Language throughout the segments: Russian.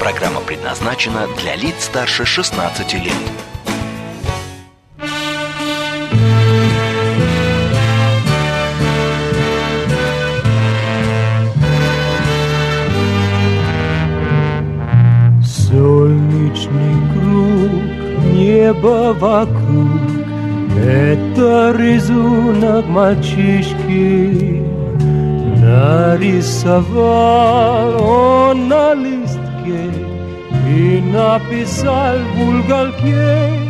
Программа предназначена для лиц старше 16 лет. Солнечный круг, небо вокруг Это рисунок мальчишки Нарисовал он на листке И написал в уголке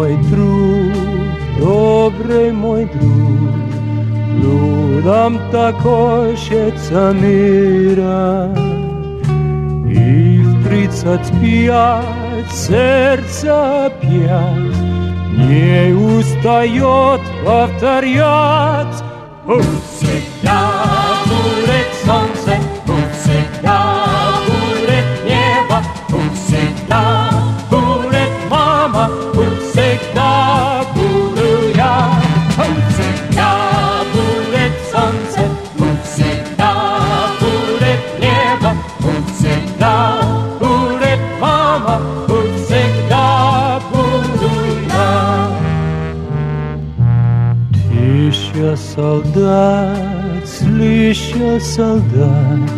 мой друг, добрый мой друг, Людям так хочется мира. И в тридцать пять сердце опять Не устает повторять всегда солдат, слыша солдат,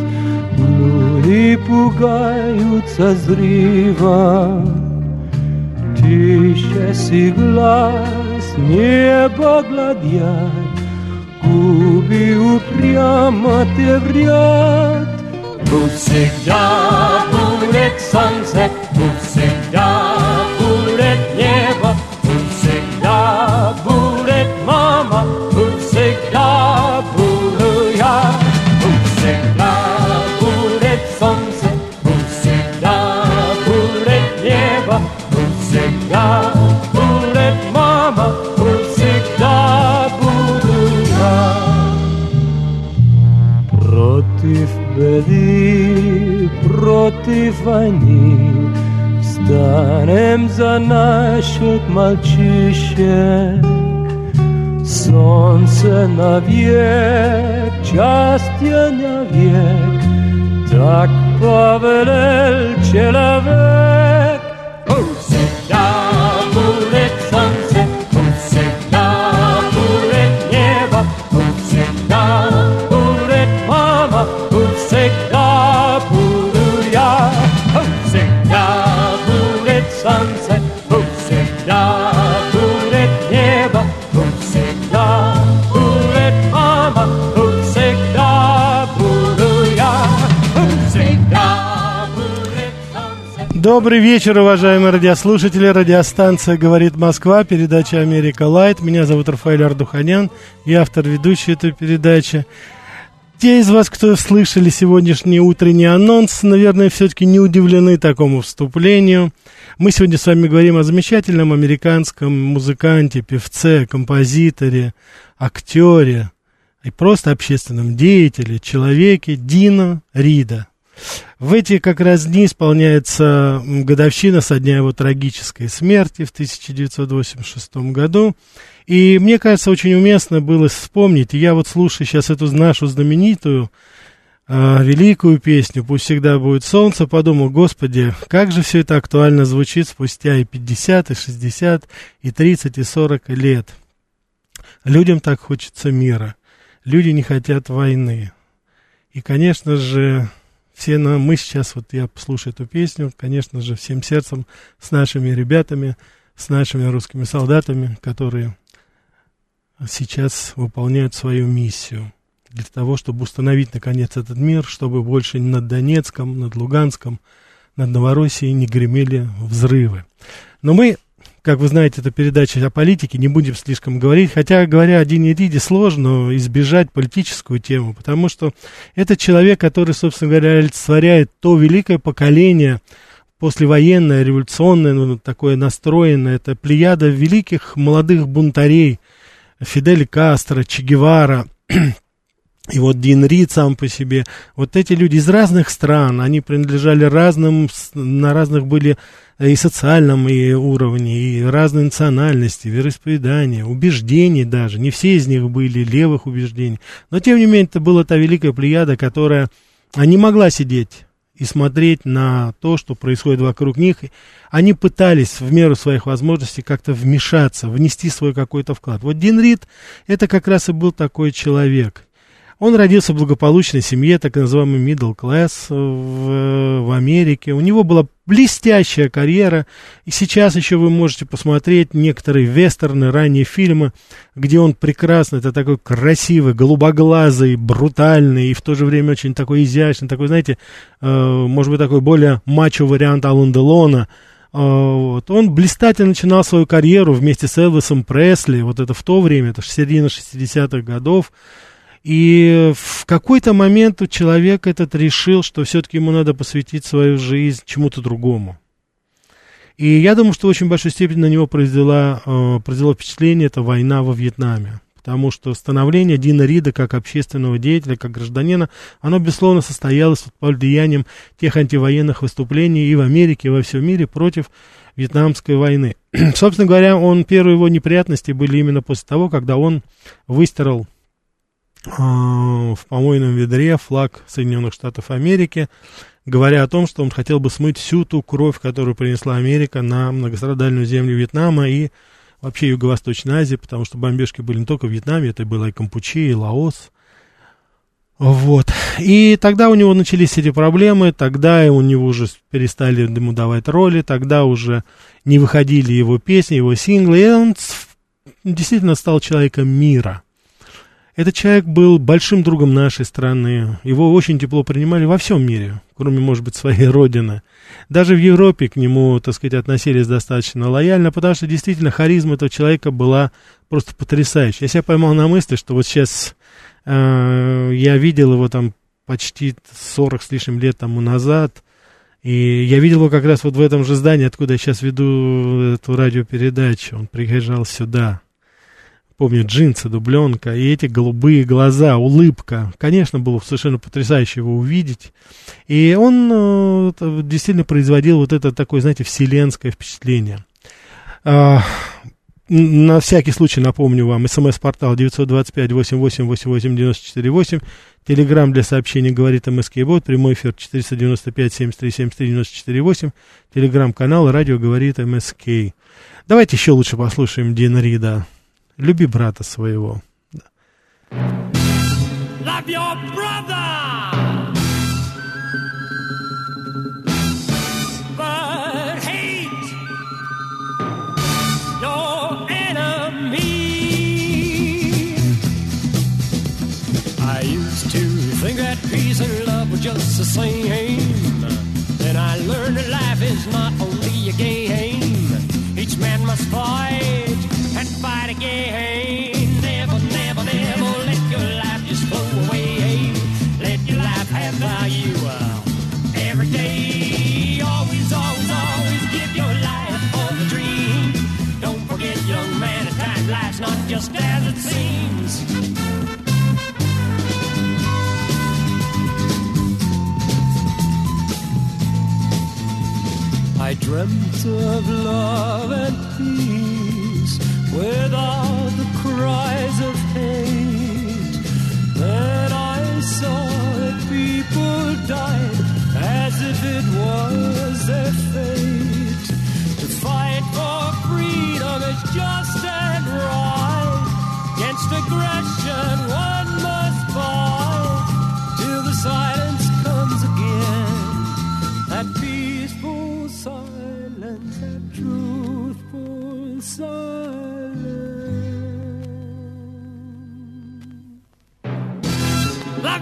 Люди пугаются зрива. Тише си глаз, небо гладят, Губи упрямо те вряд. Пусть всегда будет солнце, пусть всегда войны Станем за наших мальчишек Солнце навек, счастье навек Так повелел человек Пусть Добрый вечер, уважаемые радиослушатели. Радиостанция «Говорит Москва», передача «Америка Лайт». Меня зовут Рафаэль Ардуханян, я автор ведущей этой передачи. Те из вас, кто слышали сегодняшний утренний анонс, наверное, все-таки не удивлены такому вступлению. Мы сегодня с вами говорим о замечательном американском музыканте, певце, композиторе, актере и просто общественном деятеле, человеке Дино Рида. В эти как раз дни исполняется годовщина со дня его трагической смерти в 1986 году. И мне кажется, очень уместно было вспомнить, я вот слушаю сейчас эту нашу знаменитую, а, великую песню «Пусть всегда будет солнце», подумал, господи, как же все это актуально звучит спустя и 50, и 60, и 30, и 40 лет. Людям так хочется мира, люди не хотят войны. И, конечно же, все на, мы сейчас, вот я слушаю эту песню, конечно же, всем сердцем с нашими ребятами, с нашими русскими солдатами, которые сейчас выполняют свою миссию для того, чтобы установить, наконец, этот мир, чтобы больше над Донецком, над Луганском, над Новороссией не гремели взрывы. Но мы, как вы знаете, это передача о политике, не будем слишком говорить, хотя, говоря о Дине Риде, сложно избежать политическую тему, потому что это человек, который, собственно говоря, олицетворяет то великое поколение, послевоенное, революционное, ну, такое настроенное, это плеяда великих молодых бунтарей, Фидель Кастро, Че Гевара, и вот Дин Рид сам по себе, вот эти люди из разных стран, они принадлежали разным, на разных были и социальном и уровне, и разной национальности, вероисповедания, убеждений даже. Не все из них были левых убеждений. Но, тем не менее, это была та великая плеяда, которая не могла сидеть и смотреть на то, что происходит вокруг них. Они пытались в меру своих возможностей как-то вмешаться, внести свой какой-то вклад. Вот Дин Рид, это как раз и был такой человек – он родился в благополучной семье, так называемый middle class в, в Америке. У него была блестящая карьера. И сейчас еще вы можете посмотреть некоторые вестерны, ранние фильмы, где он прекрасно, это такой красивый, голубоглазый, брутальный и в то же время очень такой изящный, такой, знаете, э, может быть, такой более мачо вариант Алан Делона. Э, вот. Он блистательно начинал свою карьеру вместе с Элвисом Пресли, вот это в то время, это середина 60-х годов. И в какой-то момент человек этот решил, что все-таки ему надо посвятить свою жизнь чему-то другому. И я думаю, что в очень большой степени на него произвела, э, произвело впечатление эта война во Вьетнаме. Потому что становление Дина Рида как общественного деятеля, как гражданина, оно, безусловно, состоялось под влиянием тех антивоенных выступлений и в Америке, и во всем мире против Вьетнамской войны. Собственно говоря, он, первые его неприятности были именно после того, когда он выстирал в помойном ведре флаг Соединенных Штатов Америки, говоря о том, что он хотел бы смыть всю ту кровь, которую принесла Америка на многострадальную землю Вьетнама и вообще Юго-Восточной Азии, потому что бомбежки были не только в Вьетнаме, это было и Кампучи, и Лаос. Вот. И тогда у него начались эти проблемы, тогда у него уже перестали ему давать роли, тогда уже не выходили его песни, его синглы, и он действительно стал человеком мира. Этот человек был большим другом нашей страны. Его очень тепло принимали во всем мире, кроме, может быть, своей родины. Даже в Европе к нему, так сказать, относились достаточно лояльно, потому что действительно харизма этого человека была просто потрясающая. Я себя поймал на мысли, что вот сейчас э, я видел его там почти 40 с лишним лет тому назад, и я видел его как раз вот в этом же здании, откуда я сейчас веду эту радиопередачу. Он приезжал сюда. Помню, джинсы, дубленка и эти голубые глаза, улыбка. Конечно, было совершенно потрясающе его увидеть. И он э, действительно производил вот это такое, знаете, вселенское впечатление. Э, на всякий случай напомню вам, смс-портал 925-88-88-94-8, телеграмм для сообщений говорит МСК Бот, прямой эфир 495-73-73-94-8, телеграмм-канал радио говорит МСК. Давайте еще лучше послушаем Дина Рида. Люби брата своего. Love your brother! But hate your enemy. I used to think that peace and love were just the same. Then I learned that life is not only a game. Each man must fight and fight again. Never, never, never let your life just flow away. Let your life have value every day. Always, always, always give your life for the dream. Don't forget, young man, at times life's not just as it seems. I dreamt of love and with all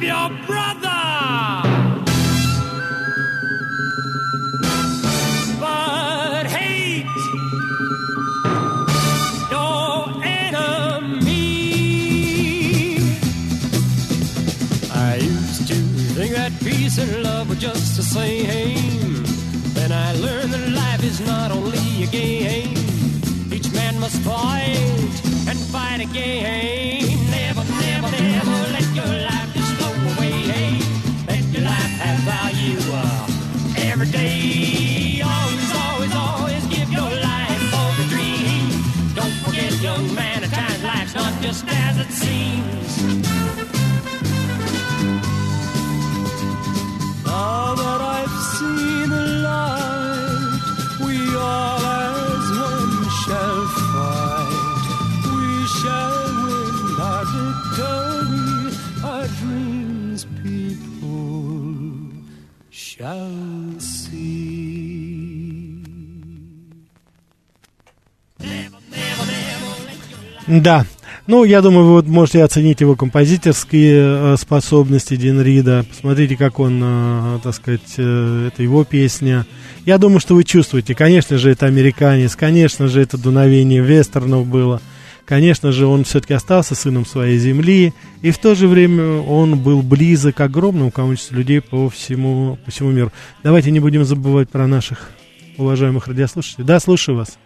Love your brother. But hate your enemy. I used to think that peace and love were just the same. Then I learned that life is not only a game. Each man must fight and fight again. Да. Ну, я думаю, вы вот можете оценить его композиторские э, способности Дин Рида. Посмотрите, как он, э, так сказать, э, это его песня. Я думаю, что вы чувствуете. Конечно же, это американец. Конечно же, это дуновение вестернов было. Конечно же, он все-таки остался сыном своей земли. И в то же время он был близок к огромному количеству людей по всему, по всему миру. Давайте не будем забывать про наших уважаемых радиослушателей. Да, слушаю вас.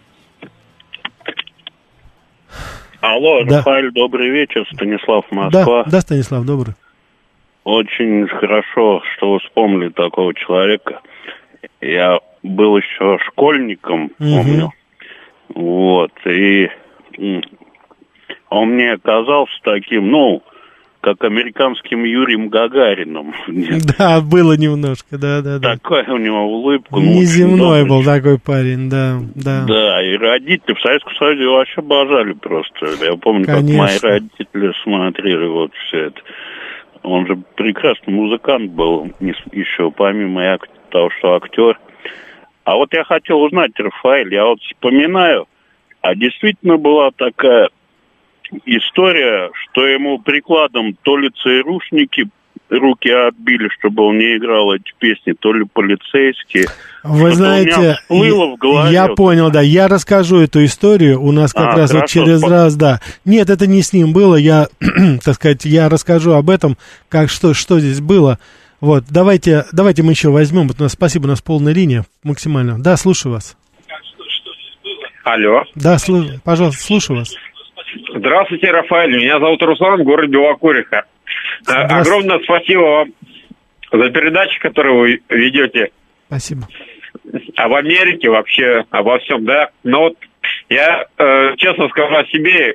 Алло, Да. Рафаэль, добрый вечер, Станислав, Да, Москва. да, Станислав, добрый. Очень хорошо, что вы вспомнили такого человека. Я был еще школьником, помню. Вот, и он мне оказался таким, ну, как американским Юрием Гагарином. Да, было немножко, да, да, да. Такая у него улыбка. ну, Неземной был такой парень, да, да. Да, и родители в Советском Союзе вообще обожали просто. Я помню, как мои родители смотрели вот все это. Он же прекрасный музыкант был, еще помимо того, что актер. А вот я хотел узнать, Рафаэль, я вот вспоминаю, а действительно была такая история, что ему прикладом то ли ЦРУшники руки отбили, чтобы он не играл эти песни, то ли полицейские. Вы Что-то у меня знаете, в голове. я понял, да, я расскажу эту историю, у нас как А, раз вот через спа- раз, да. Нет, это не с ним было, я, так сказать, я расскажу об этом, как что, что здесь было. Вот, давайте, давайте мы еще возьмем, вот у нас, спасибо, у нас полная линия максимально. Да, слушаю вас. Алло. Да, слу- пожалуйста, слушаю вас. Здравствуйте, Рафаэль. Меня зовут Руслан, город Белокуриха. Э. Огромное спасибо вам за передачи, которые вы ведете Спасибо. об Америке, вообще обо всем, да. Но вот я, э, честно скажу о себе,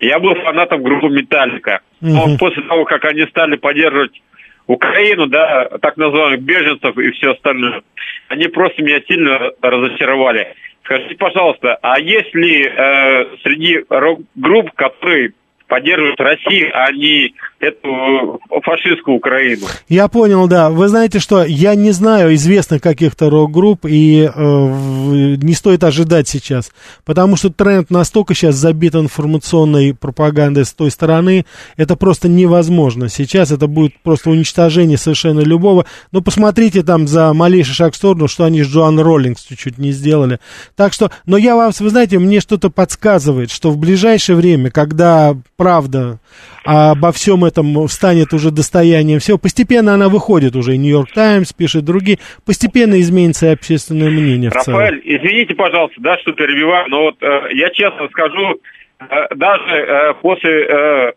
я был фанатом группы Металлика. Но Мгм. после того, как они стали поддерживать Украину, да, так называемых беженцев и все остальное, они просто меня сильно разочаровали. Скажите, пожалуйста, а есть ли э, среди рок-групп, которые поддерживают Россию, а не эту фашистскую Украину? Я понял, да. Вы знаете, что я не знаю известных каких-то рок-групп, и э, не стоит ожидать сейчас. Потому что тренд настолько сейчас забит информационной пропагандой с той стороны, это просто невозможно. Сейчас это будет просто уничтожение совершенно любого. Но посмотрите там за малейший шаг в сторону, что они с Джоан Роллингс чуть-чуть не сделали. Так что, но я вам, вы знаете, мне что-то подсказывает, что в ближайшее время, когда правда обо всем этом станет уже достоянием всего, постепенно она выходит уже, Нью-Йорк Таймс пишет другие, постепенно изменится и общественное мнение. Рафаэль, извините, пожалуйста, да, что перебиваю, но вот э, я честно скажу, э, даже э, после э,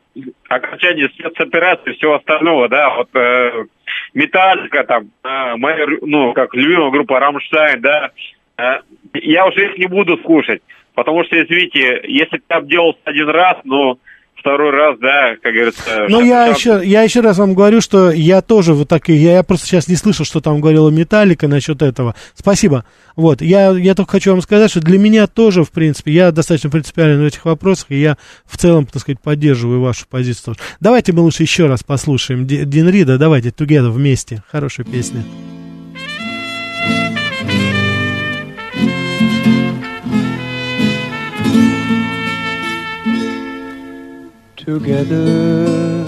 окончания спецоперации и всего остального, да, вот э, Металлика, там, э, моя, ну, как любимая группа Рамштайн, да, э, я уже их не буду слушать, потому что, извините, если ты обделался один раз, ну, второй раз, да, как говорится... Ну, я шаг- еще, я еще раз вам говорю, что я тоже вот так, я, я просто сейчас не слышал, что там говорила Металлика насчет этого. Спасибо. Вот, я, я только хочу вам сказать, что для меня тоже, в принципе, я достаточно принципиален в этих вопросах, и я в целом, так сказать, поддерживаю вашу позицию. Давайте мы лучше еще раз послушаем Ди- Дин Рида, давайте, Together вместе. Хорошая песня. Together.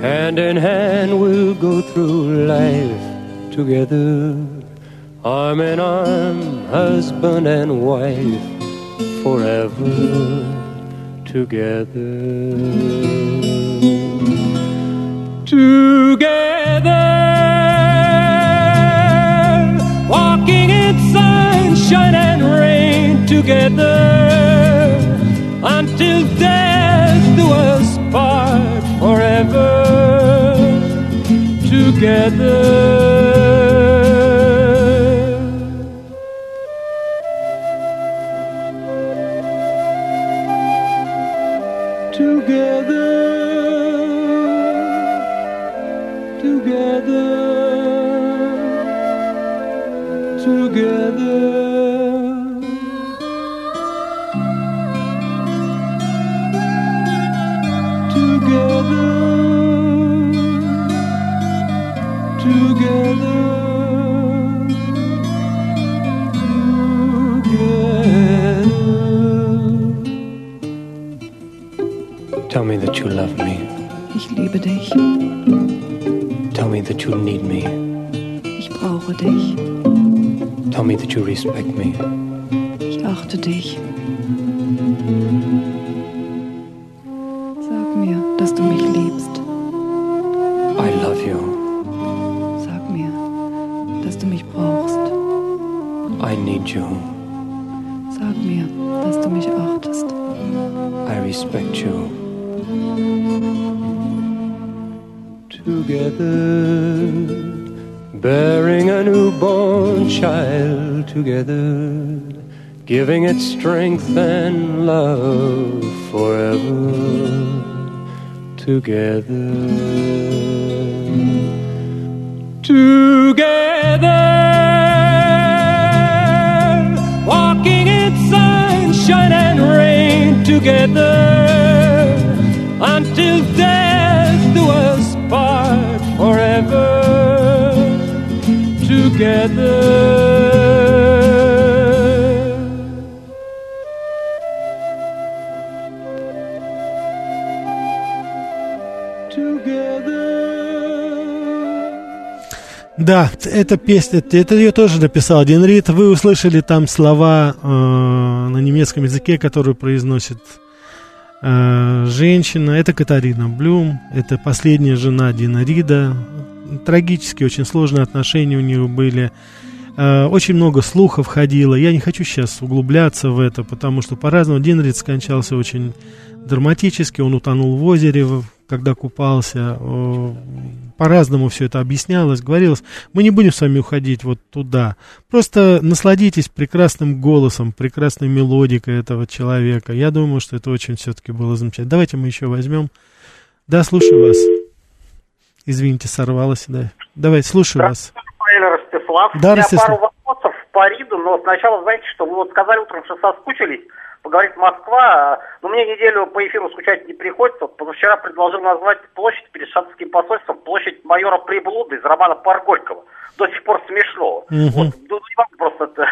Hand in hand we'll go through life together. Arm in arm, husband and wife, forever together. Together, walking in sunshine and rain together until death do us part forever together. Love me. Ich liebe dich. Tell me that you need me. Ich brauche dich. Tell me that you respect me. Ich achte dich. Sag mir, dass du mich liebst. I love you. Sag mir, dass du mich brauchst. I need you. Sag mir, dass du mich achtest. I respect you. Together, bearing a newborn child together, giving it strength and love forever. Together, together, walking in sunshine and rain together until death do us part forever together. Да, эта песня, это ее тоже написал один Рид. Вы услышали там слова э, на немецком языке, которые произносит женщина. Это Катарина Блюм, это последняя жена Дина Рида. Трагически очень сложные отношения у нее были. Э, очень много слухов ходило. Я не хочу сейчас углубляться в это, потому что по-разному Дин Рид скончался очень драматически. Он утонул в озере, когда купался. Э, по-разному все это объяснялось, говорилось. Мы не будем с вами уходить вот туда. Просто насладитесь прекрасным голосом, прекрасной мелодикой этого человека. Я думаю, что это очень все-таки было замечательно. Давайте мы еще возьмем. Да, слушаю вас. Извините, сорвалась, да. Давайте, слушаю вас. Ростислав. Да, У меня Ростислав. пару вопросов по Риду, но сначала, знаете, что вы вот сказали утром, что соскучились, поговорит Москва, но мне неделю по эфиру скучать не приходится. Позавчера предложил назвать площадь перед шатским посольством площадь майора Приблуда из романа Пар Горького. До сих пор смешно. Мгм. Вот, ну, не могу просто от, э,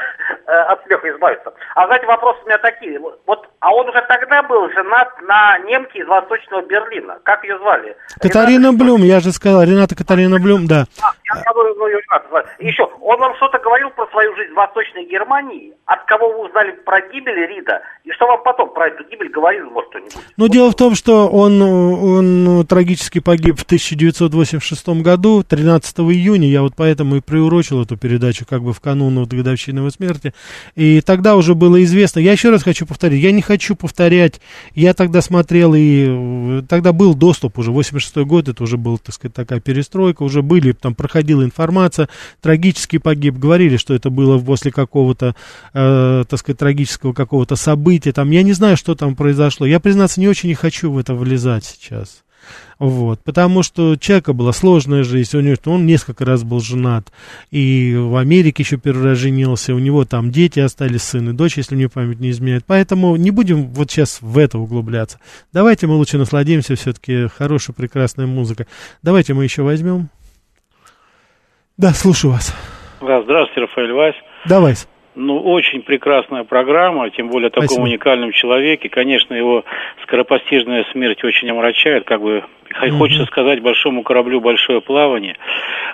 от смеха избавиться. А знаете, вопросы у меня такие. Вот, а он уже тогда был женат на немке из Восточного Берлина. Как ее звали? Катарина Рената- Блюм, я же сказал, Рената Катарина Блюм, да. а, я забыл, ну, её Рената звали. Еще, он вам что-то говорил про свою жизнь в Восточной Германии? От кого вы узнали про гибель Рида? И что вам потом про эту гибель говорил, может, кто-нибудь? Ну, дело в том, что он, он трагически погиб в 1986 году, 13 июня, я вот поэтому и приурочил эту передачу как бы в канун вот годовщины его смерти, и тогда уже было известно, я еще раз хочу повторить, я не хочу повторять, я тогда смотрел и э, тогда был доступ уже, 86 год, это уже была, так сказать, такая перестройка, уже были, там проходила информация, трагически погиб, говорили, что это было после какого-то, э, так сказать, трагического какого-то события, там, я не знаю, что там произошло, я, признаться, не очень не хочу в это влезать сейчас. Вот, потому что у человека была сложная жизнь, у него, он несколько раз был женат, и в Америке еще первый раз женился, у него там дети остались, сын и дочь, если мне память не изменяет. Поэтому не будем вот сейчас в это углубляться. Давайте мы лучше насладимся все-таки хорошей, прекрасной музыкой. Давайте мы еще возьмем. Да, слушаю вас. Да, здравствуйте, Рафаэль Вась. Давай. Ну, очень прекрасная программа, тем более о таком Спасибо. уникальном человеке. Конечно, его скоропостижная смерть очень омрачает, как бы Мгм. хочется сказать большому кораблю большое плавание.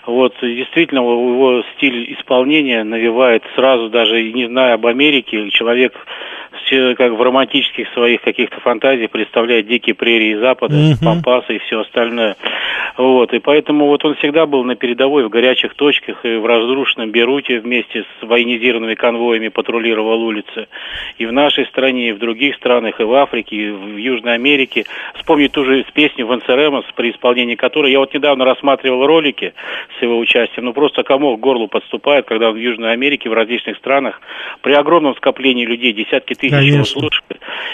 Вот, действительно, его стиль исполнения навевает сразу, даже не зная об Америке, человек как в романтических своих каких-то фантазиях представляет дикие прерии Запада, Мгм. пампасы и все остальное. Вот, и поэтому вот он всегда был на передовой, в горячих точках, и в разрушенном Беруте вместе с военизированными конвоями патрулировал улицы. И в нашей стране, и в других странах, и в Африке, и в Южной Америке. Вспомнить ту же песню Вансеремос, при исполнении которой я вот недавно рассматривал ролики с его участием, ну просто комок к горлу подступает, когда он в Южной Америке, в различных странах, при огромном скоплении людей, десятки тысяч Конечно.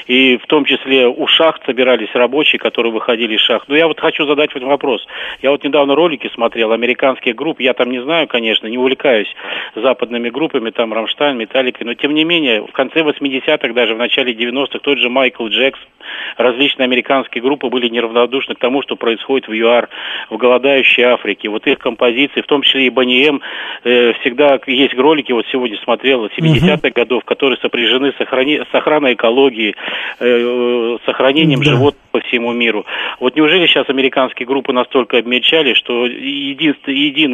и в том числе у шахт собирались рабочие, которые выходили из шахт. Но я вот хочу задать вот вопрос. Я вот недавно ролики смотрел американских групп, я там не знаю, конечно, не увлекаюсь западными группами, там Рамштайн, Металликой, но тем не менее, в конце 80-х, даже в начале 90-х, тот же Майкл Джексон, различные американские группы были неравнодушны к тому, что происходит в ЮАР, в голодающей Африке. Вот их композиции, в том числе и Бонни М, э, всегда есть ролики, вот сегодня смотрел, 70-х годов, которые сопряжены с, охрани- с охраной экологии, э, э, сохранением Да. животных по всему миру. Вот неужели сейчас американские группы настолько обмельчали, что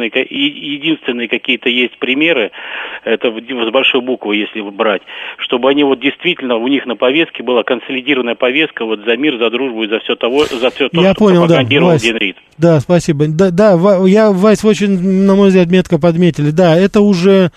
ка- и- единственные какие-то есть примеры, это с большой буквы, если брать, чтобы они вот действительно, у них на повестке была консолидированная повестка вот за мир, за дружбу и за все того, за все то, Я что понял, да, пропагандировал Вась. Дин Рид. Да, спасибо. Да, да, я, Вась, очень, на мой взгляд, метко подметили. Да, это уже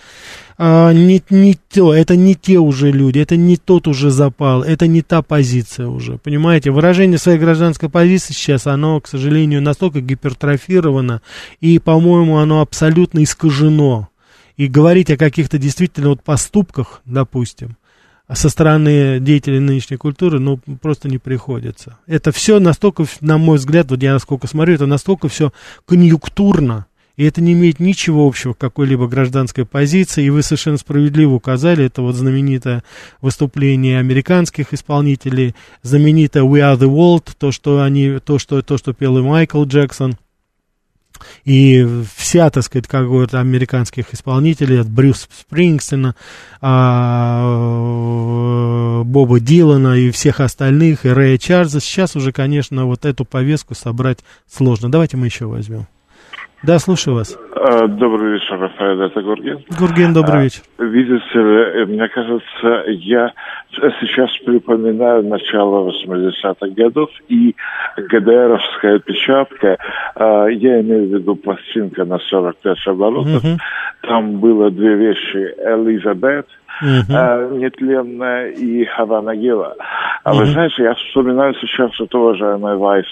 а, не, не то, это не те уже люди, это не тот уже запал, это не та позиция уже, понимаете? Выражение своей гражданской позиции сейчас, оно, к сожалению, настолько гипертрофировано, и, по-моему, оно абсолютно искажено. И говорить о каких-то действительно вот поступках, допустим, со стороны деятелей нынешней культуры, ну, просто не приходится. Это все настолько, на мой взгляд, вот я насколько смотрю, это настолько все конъюнктурно, и это не имеет ничего общего к какой-либо гражданской позиции, и вы совершенно справедливо указали, это вот знаменитое выступление американских исполнителей, знаменитое We Are The World, то, что они, то, что, то, что пел и Майкл Джексон, и вся, так сказать, как говорят, американских исполнителей, от Брюса Спрингстона, а, Боба Дилана и всех остальных, и Рэя Чарльза, сейчас уже, конечно, вот эту повестку собрать сложно. Давайте мы еще возьмем. Да, слушаю вас. Э, Добрый вечер, Рафаэль, это Гурген. Гурген, добрый А, вечер. Видите ли, э, мне кажется, я сейчас припоминаю начало 80-х годов и ГДРовская печатка, э, я имею в виду пластинка на 45 оборотов, Мгм. там было две вещи, Элизабет, э, нетленная и Хавана Гила. А вы Мгм. знаете, я вспоминаю сейчас, что уважаемый Вайс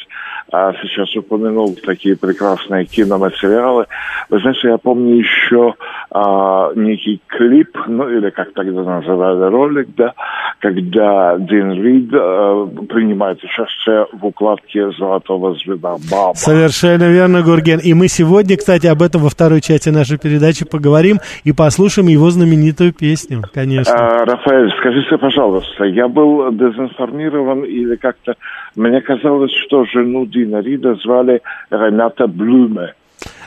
а, сейчас упомянул такие прекрасные киноматериалы. Вы знаете, я помню еще а, некий клип, ну или как тогда называли ролик, да, когда Дин Рид а, принимает участие в укладке золотого звена Баба. Совершенно верно, Гурген. И мы сегодня, кстати, об этом во второй части нашей передачи поговорим и послушаем его знаменитую песню, конечно. А, Рафаэль, скажите, пожалуйста, я был дезинформирован или как-то... Мне казалось, что жену Дина Рида звали Рената Блюме.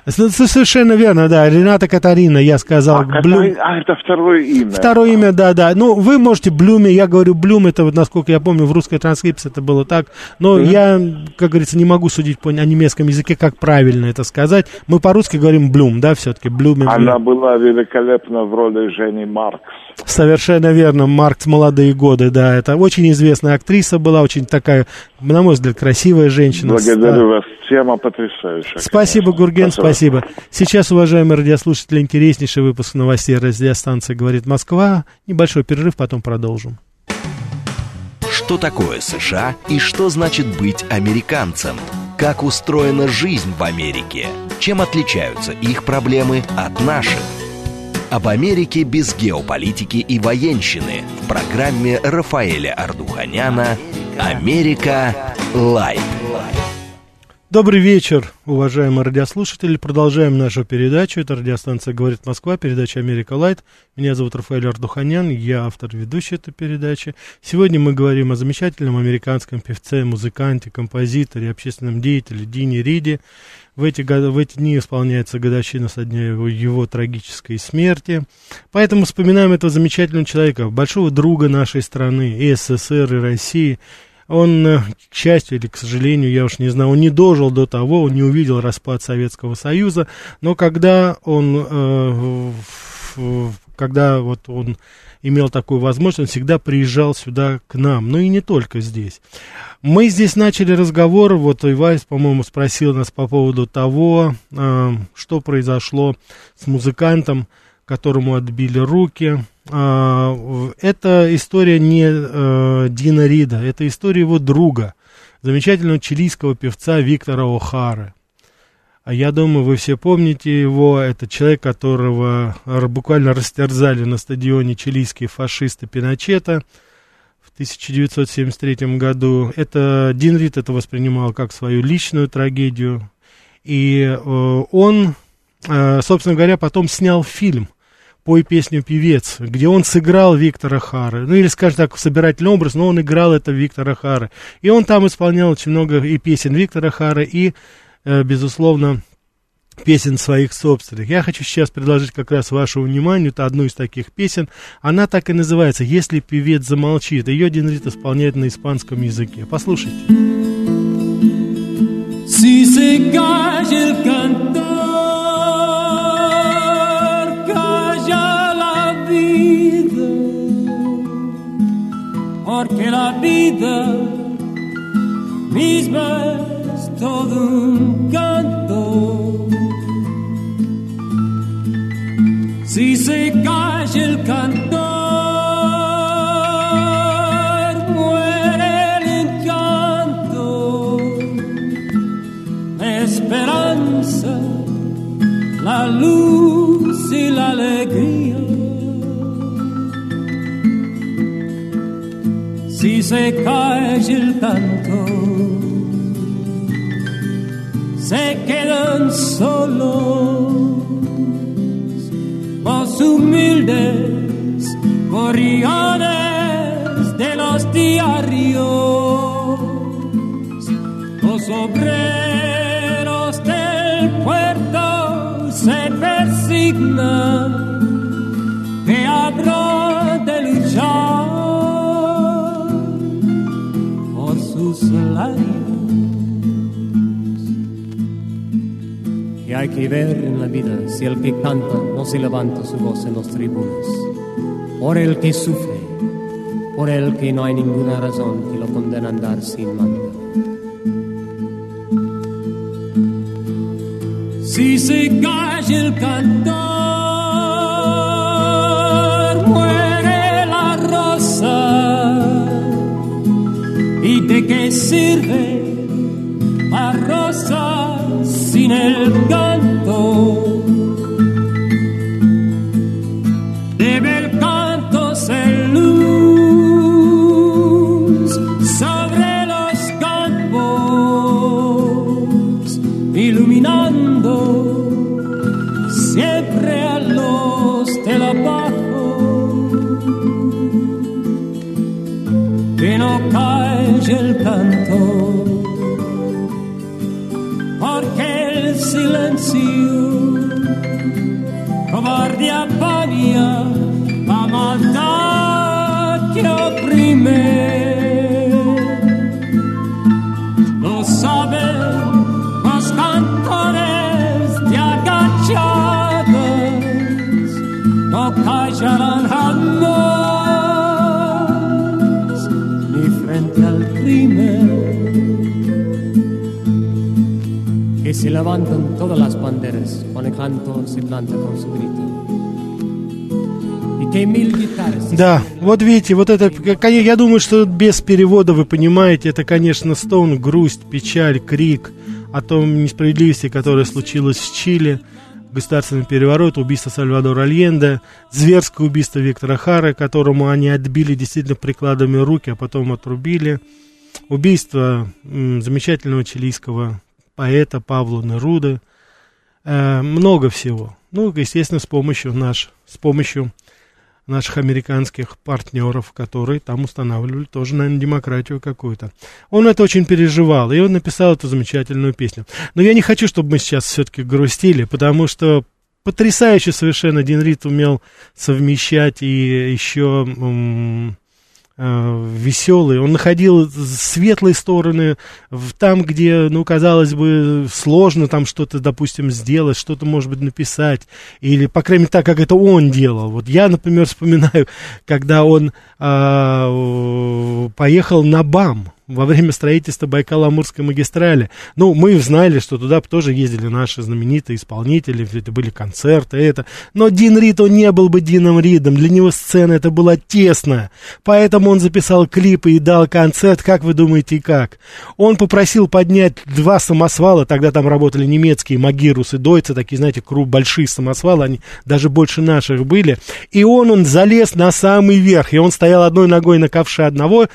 Совершенно верно, да. Рената Катарина, я сказал. А, Блюм. А, это второе имя. Второе имя, да, да. Ну, вы можете Блюме, я говорю Блюм, это вот, насколько я помню, в русской транскрипции это было так. Но я, как говорится, не могу судить по, о немецком языке, как правильно это сказать. Мы по-русски говорим Блюм, да, все-таки Блюме. Она была великолепна в роли Жени Маркс. Совершенно верно, Маркс «Молодые годы», да, это очень известная актриса была, очень такая, на мой взгляд, красивая женщина. Благодарю вас. Тема потрясающая. Спасибо, конечно. Гурген, спасибо. Сейчас, уважаемые радиослушатели, интереснейший выпуск новостей радиостанции «Говорит Москва». Небольшой перерыв, потом продолжим. Что такое США и что значит быть американцем? Как устроена жизнь в Америке? Чем отличаются их проблемы от наших? Об Америке без геополитики и военщины в программе Рафаэля Ардуханяна «Америка. Лайт». Добрый вечер, уважаемые радиослушатели. Продолжаем нашу передачу. Это радиостанция «Говорит Москва», передача «Америка Лайт». Меня зовут Рафаэль Ардуханян, я автор ведущей этой передачи. Сегодня мы говорим о замечательном американском певце, музыканте, композиторе, общественном деятеле Дине Риди. В эти, в эти дни исполняется годовщина со дня его, его трагической смерти. Поэтому вспоминаем этого замечательного человека, большого друга нашей страны, и СССР, и России – он, э, к счастью или к сожалению, я уж не знаю, он не дожил до того, он не увидел распад Советского Союза, но когда он, э, когда вот он имел такую возможность, он всегда приезжал сюда к нам, ну и не только здесь. Мы здесь начали разговор, вот Ивайс, по-моему, спросил нас по поводу того, э, что произошло с музыкантом, которому отбили руки, это история не э, Дина Рида, это история его друга, замечательного чилийского певца Виктора О'Хары. А я думаю, вы все помните его. Это человек, которого буквально растерзали на стадионе чилийские фашисты Пиночета в 1973 году. Это Дин Рид это воспринимал как свою личную трагедию. И э, он, э, собственно говоря, потом снял фильм «Пой песню певец», где он сыграл Виктора Хары. Ну, или, скажем так, собирательный образ, но он играл это Виктора Хары. И он там исполнял очень много и песен Виктора Хары, и, э, безусловно, песен своих собственных. Я хочу сейчас предложить как раз вашему вниманию это одну из таких песен. Она так и называется «Если певец замолчит». Ее Динрит исполняет на испанском языке. Послушайте. Si se calla el cantor porque la vida misma es todo un canto. Si se calla el cantor, se cae el canto, se quedan solos los humildes gorriones de los diarios, los obreros del puerto se persignan que habrá de luchar. Y hay que ver en la vida si el que canta no se levanta su voz en los tribunas. Por el que sufre, por el que no hay ninguna razón que lo condene a andar sin manda. Si se calla el cantor, ¿Y de qué sirve la rosa sin el canto? Se levantan todas las banderas cuando el canto se planta con su grito. Да, вот видите, вот это, я думаю, что без перевода вы понимаете, это, конечно, стон, грусть, печаль, крик о том несправедливости, которая случилась в Чили, государственный переворот, убийство Сальвадора Альенде, зверское убийство Виктора Хара, которому они отбили действительно прикладами руки, а потом отрубили, убийство замечательного чилийского поэта Павла Неруды, э, много всего. Ну, естественно, с помощью наш, с помощью наших американских партнеров, которые там устанавливали тоже, наверное, демократию какую-то. Он это очень переживал, и он написал эту замечательную песню. Но я не хочу, чтобы мы сейчас все-таки грустили, потому что потрясающе совершенно Дин Рид умел совмещать и еще э, веселый. Он находил светлые стороны в, там, где, ну, казалось бы, сложно там что-то, допустим, сделать, что-то, может быть, написать. Или, по крайней мере, так, как это он делал. Вот я, например, вспоминаю, когда он э, поехал на БАМ во время строительства Байкало-Амурской магистрали. Ну, мы знали, что туда тоже ездили наши знаменитые исполнители, это были концерты, это. Но Дин Рид, он не был бы Дином Ридом, для него сцена это была тесная. Поэтому он записал клипы и дал концерт, как вы думаете, как? Он попросил поднять два самосвала, тогда там работали немецкие Магирус и Дойцы, такие, знаете, круг большие самосвалы, они даже больше наших были. И он, он залез на самый верх, и он стоял одной ногой на ковше одного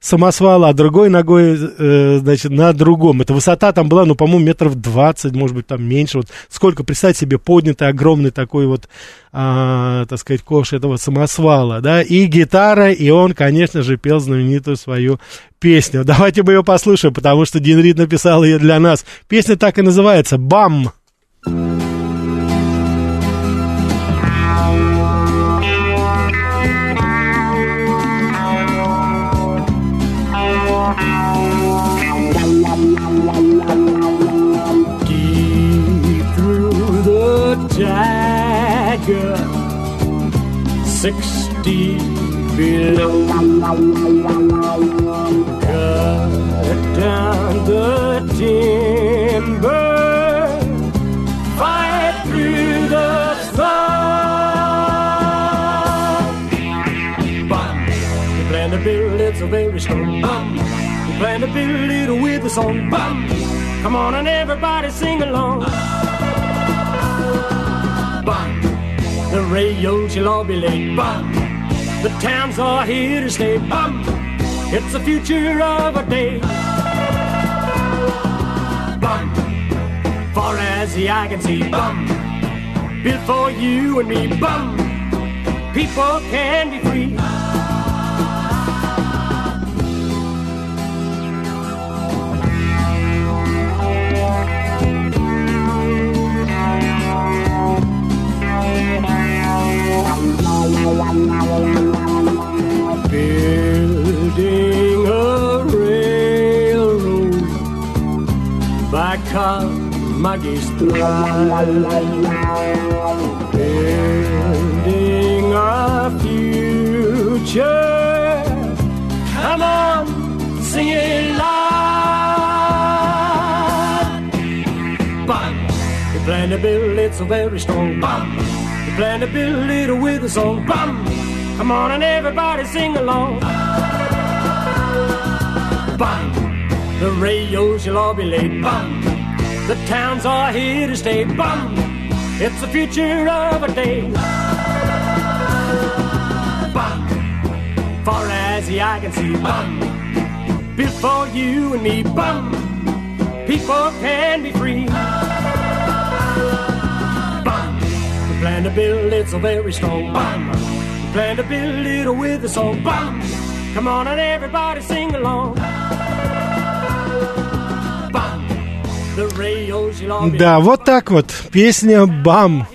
самосвала, а другой ногой, э, значит, на другом. Эта высота там была, ну, по-моему, метров 20, может быть, там меньше. Вот сколько, представь себе, поднятый огромный такой вот, а, так сказать, кош этого самосвала, да, и гитара, и он, конечно же, пел знаменитую свою песню. Давайте мы ее послушаем, потому что Дин Рид написал ее для нас. Песня так и называется «Бам». Sixty below. Cut down the timber, fight through the sun. You plan to build it so very strong. Bum, you plan to build it with a song. Bum, come on and everybody sing along. Bum. The rails, you'll all be late. Bum. The towns are here to stay. Bum. It's the future of our day. Bum. Far as the eye can see. Bum. Built for you and me. Bum. People can be free. Building a railroad by car magistral. Building a future. Come on, sing it loud. Bam! We plan to build it so very strong. Bam! Plan to build it with a song. Bam! Come on and everybody sing along. Bam! The radios you'll all be late. Bam! The towns are here to stay. Bam! It's the future of a day. Bam! Far as the eye can see. Built for you and me. Bam! People can be free. plan to build it so very strong. Bam! We plan to build it with a song. Bam! Come on and everybody sing along. Bam! The radios you'll all be Да, вот так вот. Песня «Бам»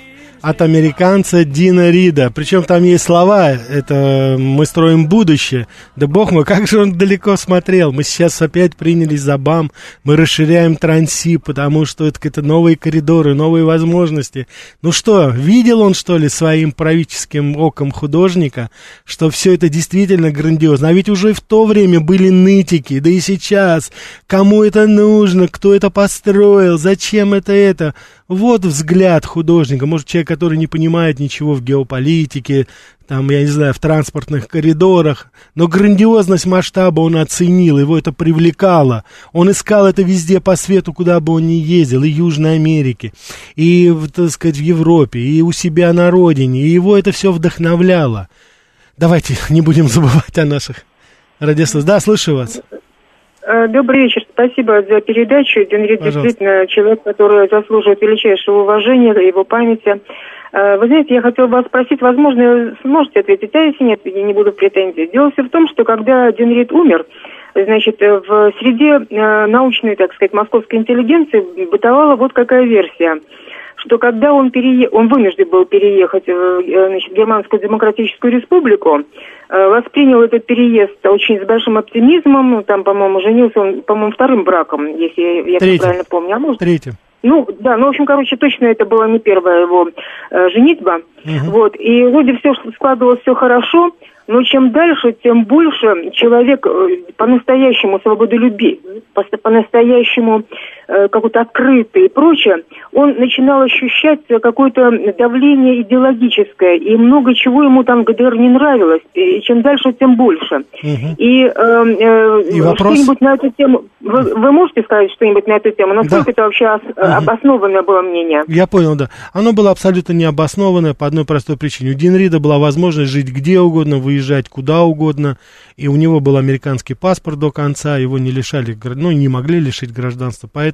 От американца Дина Рида. Причем там есть слова, это «Мы строим будущее». Да бог мой, как же он далеко смотрел. Мы сейчас опять принялись за БАМ, мы расширяем Транси, потому что это какие-то новые коридоры, новые возможности. Ну что, видел он, что ли, своим правительским оком художника, что все это действительно грандиозно? А ведь уже в то время были нытики, да и сейчас. Кому это нужно, кто это построил, зачем это это? Вот взгляд художника, может, человек, который не понимает ничего в геополитике, там, я не знаю, в транспортных коридорах, но грандиозность масштаба он оценил, его это привлекало. Он искал это везде по свету, куда бы он ни ездил, и Южной Америке, и, так сказать, в Европе, и у себя на родине, и его это все вдохновляло. Давайте не будем забывать о наших радиослушателях. Да, слышу вас. Э, добрый вечер. Спасибо за передачу. Денрид действительно человек, который заслуживает величайшего уважения, его памяти. Э, вы знаете, я хотела вас спросить, возможно, сможете ответить, а если нет, я не буду в претензии. Дело все в том, что когда Денрид умер, значит, э, в среде научной, так сказать, московской интеллигенции бытовала вот какая версия – что когда он, перее... он вынужден был переехать в э, значит, Германскую Демократическую Республику, э, воспринял этот переезд очень с большим оптимизмом. Там, по-моему, женился он, по-моему, вторым браком, если я Третий. правильно помню. А может... Третьим. Ну, да, ну, в общем, короче, точно это была не первая его э, женитьба. Угу. Вот, и вроде все складывалось все хорошо, но чем дальше, тем больше человек э, по-настоящему свободолюбив, по-настоящему э, какой-то открытый и прочее, он начинал ощущать какое-то давление идеологическое, и много чего ему там в ГДР не нравилось, и чем дальше, тем больше. Угу. И, э, э, и вопрос... что-нибудь на эту тему, вы, вы можете сказать что-нибудь на эту тему? Насколько да. это вообще ос, угу. обоснованное было мнение? Я понял, да. Оно было абсолютно необоснованное по одной простой причине. У Динрида была возможность жить где угодно, выезжать куда угодно, и у него был американский паспорт до конца, его не лишали, ну, не могли лишить гражданства, поэтому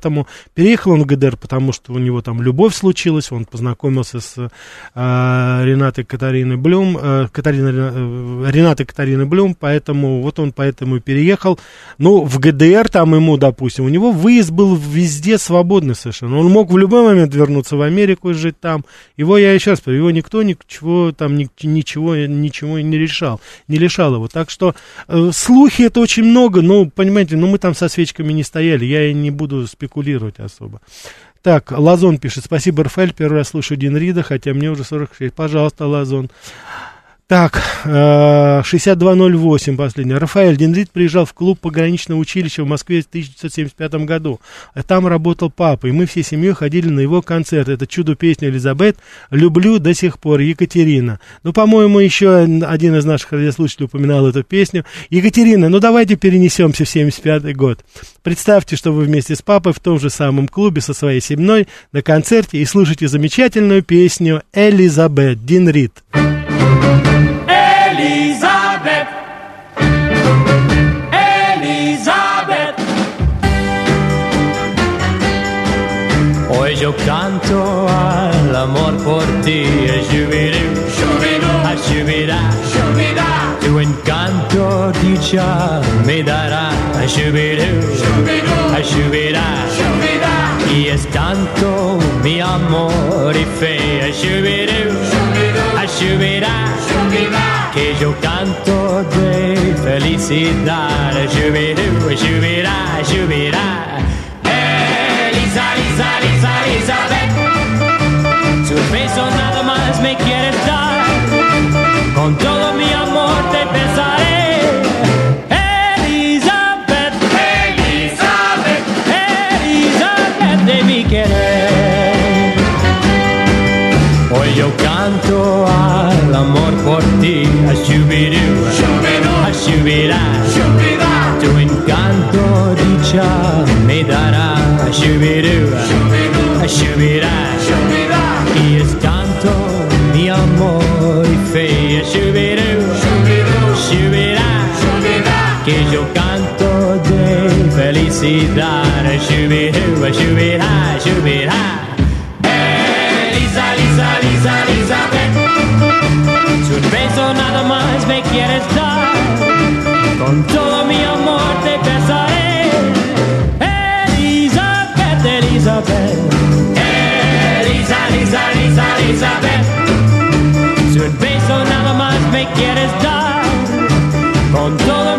переехал он в ГДР, потому что у него там любовь случилась, он познакомился с э, Ренатой Катариной Блюм, э, Катарина, э, Ренатой Катариной Блюм, поэтому вот он поэтому и переехал. Ну, в ГДР там ему, допустим, у него выезд был везде свободный совершенно, он мог в любой момент вернуться в Америку и жить там, его, я еще раз говорю, его никто ничего там, ничего, ничего не решал не лишал его. Так что э, слухи это очень много, но, понимаете, ну мы там со свечками не стояли, я и не буду спекулировать особо. Так, Лазон пишет, спасибо, Рафаэль, первый раз слушаю Дин Рида, хотя мне уже 46. Пожалуйста, Лазон. Так, 6208 э, последний. Рафаэль Дендрит приезжал в клуб пограничного училища в Москве в 1975 году. Там работал папа, и мы всей семьей ходили на его концерт. Это чудо-песня Элизабет «Люблю до сих пор» Екатерина. Ну, по-моему, еще один из наших радиослушателей упоминал эту песню. Екатерина, ну давайте перенесемся в 75 год. Представьте, что вы вместе с папой в том же самом клубе со своей семьей на концерте и слушаете замечательную песню «Элизабет» Дин Рид. Me dará, shubidoo, shubidoo, shubida. Y es tanto mi amor y fe, shubidoo, shubidoo, shubida. Que yo canto de felicidad, shubidoo, shubida, shubida. Lisa, Lisa, Lisa, Elizabeth. Su beso nada más me quiere dar. Con todo dee, a shooby doo, a shooby da, tu encanto dicha me dará, a shooby doo, a shooby da, y es tanto mi amor y fe, a shooby doo, shooby da, que yo canto de felicidad, a shooby doo, a shooby da, shooby da. Me quieres dar. Con todo mi amor te besaré. Elizabeth, Elizabeth. Elisa, Lisa, Lisa, Elizabeth. Su beso nada más me quieres dar. Con todo mi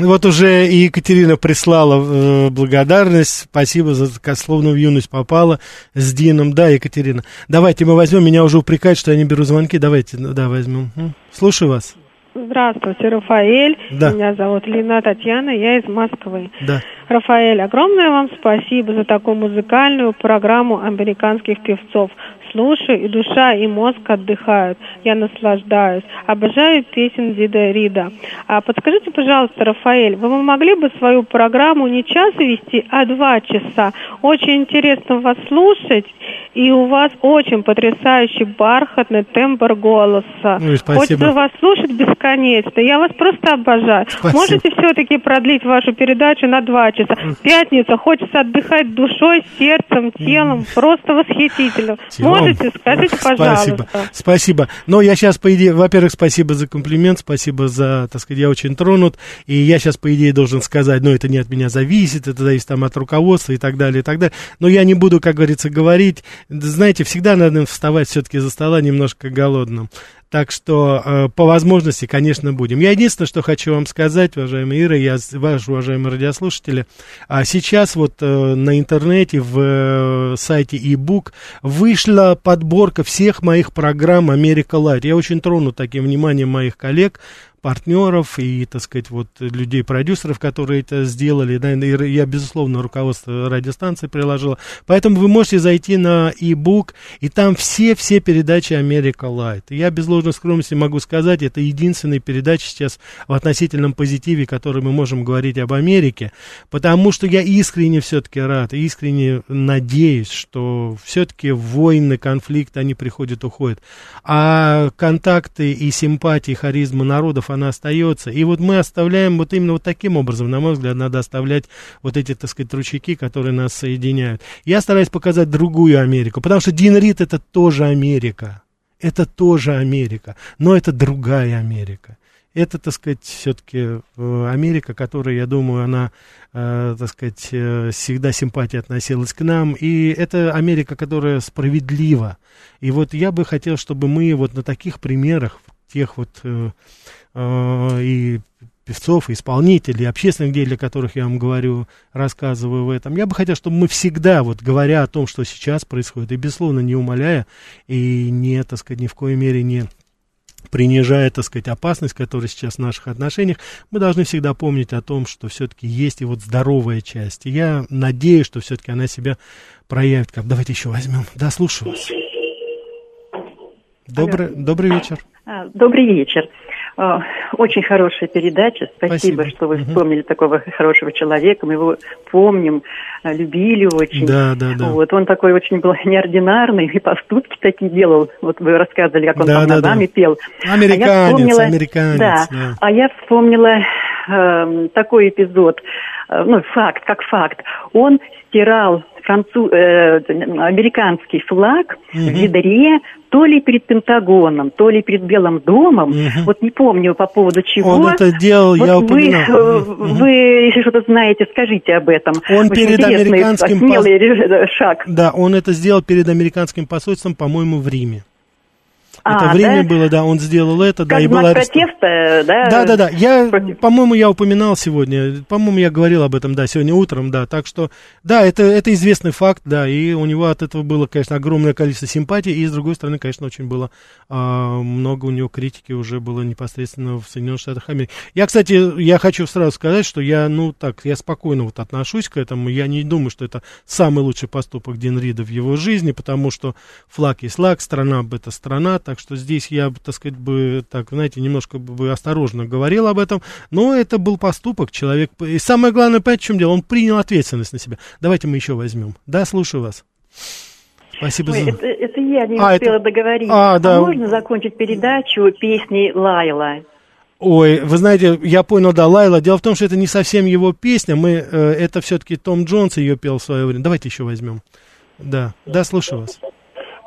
Вот уже и Екатерина прислала э, благодарность. Спасибо за словно в юность попала с Дином. Да, Екатерина. Давайте мы возьмем. Меня уже упрекают, что я не беру звонки. Давайте, ну, да, возьмем. Слушаю вас. Здравствуйте, Рафаэль. Да. Меня зовут Лина Татьяна, я из Москвы. Да. Рафаэль, огромное вам спасибо за такую музыкальную программу американских певцов. Слушаю, и душа, и мозг отдыхают. Я наслаждаюсь. Обожаю песен Дида Рида. А подскажите, пожалуйста, Рафаэль, вы могли бы свою программу не час вести, а два часа? Очень интересно вас слушать, и у вас очень потрясающий бархатный тембр голоса. Ну. Хочется вас слушать бесконечно. Я вас просто обожаю. Спасибо. Можете все-таки продлить вашу передачу на два часа? Пятница, хочется отдыхать душой, сердцем, телом. Просто восхитительно. Тем. Скажите, пожалуйста. Спасибо, спасибо. Но я сейчас, по идее, во-первых, спасибо за комплимент, спасибо за, так сказать, я очень тронут, и я сейчас, по идее, должен сказать, ну, это не от меня зависит, это зависит там от руководства и так далее, и так далее. Но я не буду, как говорится, говорить. Знаете, всегда надо вставать все-таки за стола немножко голодным. Так что э, по возможности, конечно, будем. Я единственное, что хочу вам сказать, уважаемые Ира, я, ваши уважаемые радиослушатели, а сейчас вот э, на интернете, в э, сайте ebook вышла подборка всех моих программ Америка Light. Я очень тронут таким вниманием моих коллег, партнеров и, так сказать, вот людей-продюсеров, которые это сделали. Да, и я, безусловно, руководство радиостанции приложила. Поэтому вы можете зайти на e-book, и там все-все передачи Америка Light. Я без ложной скромности могу сказать, это единственная передача сейчас в относительном позитиве, которой мы можем говорить об Америке, потому что я искренне все-таки рад, искренне надеюсь, что все-таки войны, конфликты, они приходят, уходят. А контакты и симпатии, харизма народов, она остается. И вот мы оставляем вот именно вот таким образом, на мой взгляд, надо оставлять вот эти, так сказать, ручейки, которые нас соединяют. Я стараюсь показать другую Америку, потому что Дин Рид это тоже Америка. Это тоже Америка, но это другая Америка. Это, так сказать, все-таки э, Америка, которая, я думаю, она, э, так сказать, э, всегда симпатия относилась к нам. И это Америка, которая справедлива. И вот я бы хотел, чтобы мы вот на таких примерах, тех вот э, и певцов, и исполнителей, общественных деятелей, о которых я вам говорю, рассказываю в этом. Я бы хотел, чтобы мы всегда, вот говоря о том, что сейчас происходит, и, безусловно, не умоляя, и не, так сказать, ни в коей мере не принижая, так сказать, опасность, которая сейчас в наших отношениях, мы должны всегда помнить о том, что все-таки есть и вот здоровая часть. И я надеюсь, что все-таки она себя проявит. Как... Давайте еще возьмем. Да, слушаю вас. Добрый, добрый вечер. А, добрый вечер. А, очень хорошая передача. Спасибо, Спасибо. что вы вспомнили угу. такого хорошего человека. Мы его помним, а, любили очень. Да, да, да. Вот он такой очень был неординарный, и поступки такие делал. Вот вы рассказывали, как он да, там да, ногами да. пел. Американец, а вспомнила, американец. Да, да. А я вспомнила э, такой эпизод, э, ну, факт, как факт. Он стирал француз, э, американский флаг угу. в ведре то ли перед Пентагоном, то ли перед Белым домом. Угу. Вот не помню по поводу чего. Он это делал, вот я упоминал. Вы, угу. вы, если что-то знаете, скажите об этом. Он Очень перед американским смелый пос... шаг. Да, он это сделал перед американским посольством, по-моему, в Риме. Это а, время да? было, да, он сделал это, как да, и был арестован. протеста, да? Да, да, да. Я, по-моему, я упоминал сегодня, по-моему, я говорил об этом, да, сегодня утром, да. Так что, да, это, это известный факт, да, и у него от этого было, конечно, огромное количество симпатий, и, с другой стороны, конечно, очень было а, много у него критики уже было непосредственно в Соединенных Штатах Америки. Я, кстати, я хочу сразу сказать, что я, ну, так, я спокойно вот отношусь к этому, я не думаю, что это самый лучший поступок Дин Рида в его жизни, потому что флаг есть флаг, страна это страна, так что здесь я, так сказать, бы, так, знаете, немножко бы осторожно говорил об этом, но это был поступок, человек, и самое главное, понимаете, в чем дело, он принял ответственность на себя. Давайте мы еще возьмем. Да, слушаю вас. Спасибо Ой, за... Это, это я не а, успела это... договорить. А, да. а можно закончить передачу песней Лайла? Ой, вы знаете, я понял, да, Лайла. Дело в том, что это не совсем его песня. Мы, э, это все-таки Том Джонс ее пел в свое время. Давайте еще возьмем. Да, да, слушаю вас.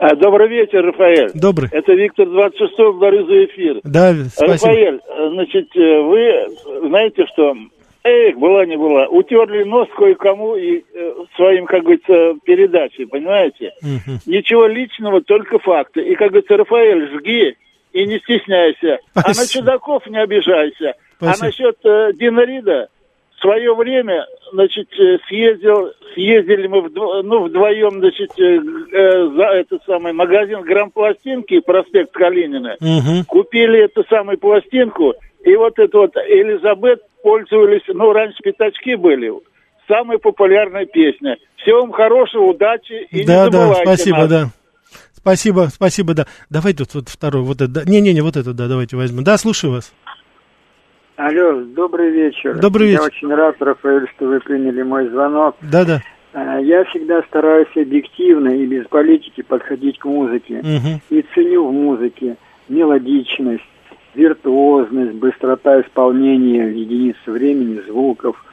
А, добрый вечер, Рафаэль. Добрый. Это Виктор 26 благодарю за эфир. Да, спасибо. Рафаэль, э, значит, э, вы знаете, что Эх, была не была. Утерли нос кое-кому и э, своим, как говорится, передачей, понимаете? Угу. Ничего личного, только факты. И, как говорится, Рафаэль, жги и не стесняйся. Спасибо. А на чудаков не обижайся. А Спасибо. А насчет э, Дина Рида, в свое время, значит, э, съездил, съездили мы вдво, ну, вдвоем, значит, э, э, за этот самый магазин грампластинки, проспект Калинина. Угу. Купили эту самую пластинку, и вот это вот Элизабет пользовались, ну, раньше пятачки были. Самая популярная песня. Всего вам хорошего, удачи и да, не забывайте Да, спасибо, нас. да. Спасибо, спасибо, да. Давайте тут вот второй, вот это. Не-не-не, вот это, да, давайте возьмем. Да, слушаю вас. Алло, добрый вечер. Добрый вечер. Я очень рад, Рафаэль, что вы приняли мой звонок. Да-да. А, я всегда стараюсь объективно и без политики подходить к музыке. Угу. И ценю в музыке мелодичность, виртуозность, быстрота исполнения в единице времени звуков,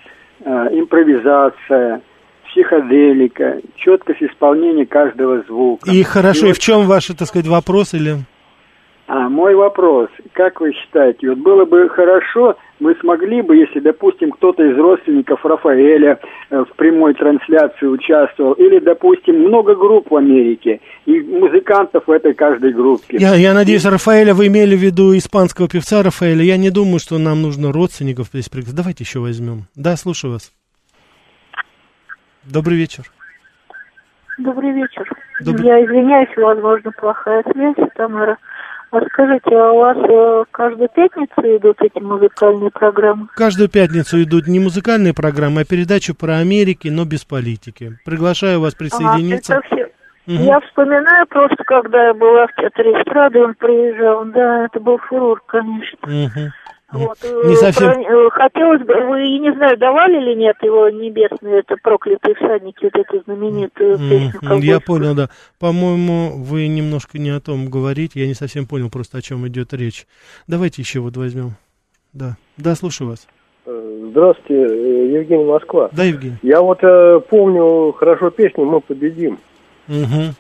э, импровизация, психоделика, четкость исполнения каждого звука. И хорошо, и, и вот... в чем ваш, так сказать, вопрос или... А, мой вопрос, как вы считаете, вот было бы хорошо, мы смогли бы, если, допустим, кто-то из родственников Рафаэля э, в прямой трансляции участвовал, или, допустим, много групп в Америке, и музыкантов в этой каждой группе. Я, я надеюсь, Рафаэля, вы имели в виду испанского певца Рафаэля. Я не думаю, что нам нужно родственников здесь пригласить. Давайте еще возьмем. Да, слушаю вас. Добрый вечер. Добрый вечер. Добрый... Я извиняюсь, возможно, плохая связь, Тамара. А скажите, а у вас э, каждую пятницу идут эти музыкальные программы? Каждую пятницу идут не музыкальные программы, а передачи про Америки, но без политики. Приглашаю вас присоединиться. Ага, все. Угу. Я вспоминаю просто, когда я была в театре эстрады, он приезжал. Да, это был фурор, конечно. Угу. Вот, не совсем. Про, э, хотелось бы, вы, не знаю, давали или нет его небесные, это проклятые всадники, вот эту знаменитую песню. Mm, я понял, да. По-моему, вы немножко не о том говорите, я не совсем понял просто, о чем идет речь. Давайте еще вот возьмем. Да, да, слушаю вас. Э, здравствуйте, э, Евгений Москва. Да, Евгений. Я вот э, помню хорошо песню «Мы победим». Угу.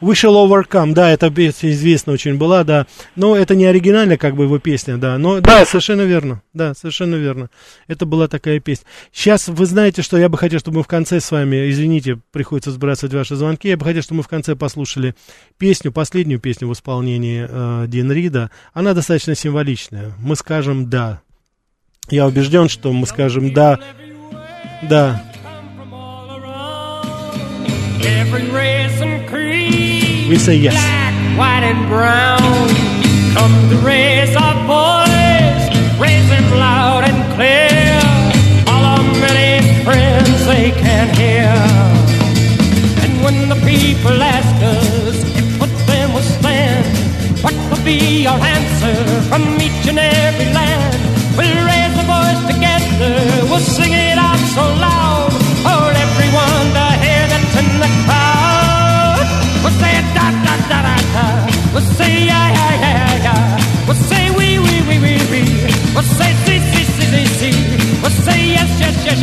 We shall overcome, да, эта песня известна очень была, да. Но это не оригинальная, как бы, его песня, да. Но, да, совершенно верно, да, совершенно верно. Это была такая песня. Сейчас вы знаете, что я бы хотел, чтобы мы в конце с вами, извините, приходится сбрасывать ваши звонки, я бы хотел, чтобы мы в конце послушали песню, последнюю песню в исполнении э, Дин Рида. Она достаточно символичная. Мы скажем «да». Я убежден, что мы скажем «да». Да. Every race and. We say yes. Black, white, and brown. Come to raise our voice, raise them loud and clear. All our many friends they can hear. And when the people ask us what will stand, what will be our answer from each and every land? We'll raise a voice together, we'll sing it out so loud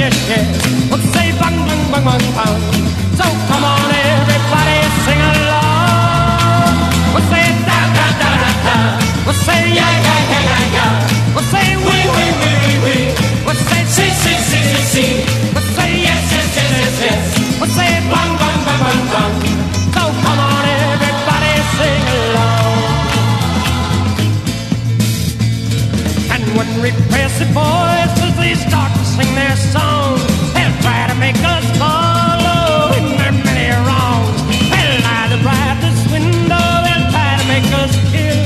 yes yes. We'll say bang bang bang bang bang. So come on everybody sing along. We'll say da da da da da. We'll say yeah yeah yeah yeah yeah. We'll say we we we we we. We'll say see see see see see. We'll say yes yes yes yes yes. We'll say bang bang bang bang bang. So come on everybody sing along. And when repressive to sing their song, they'll try to make us follow in their many wrongs. They'll lie to bright this window, they'll try to make us kill,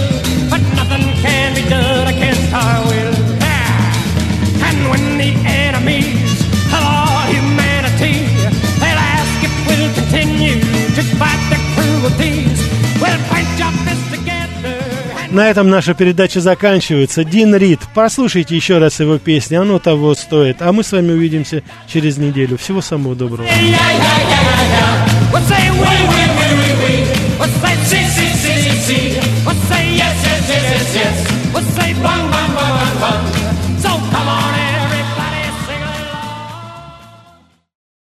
but nothing can be done against our will. Yeah. And when the enemies of all humanity, they'll ask if we'll continue to fight the cruelties. На этом наша передача заканчивается. Дин Рид, послушайте еще раз его песни, оно того стоит. А мы с вами увидимся через неделю. Всего самого доброго. Yes, say bang, bang,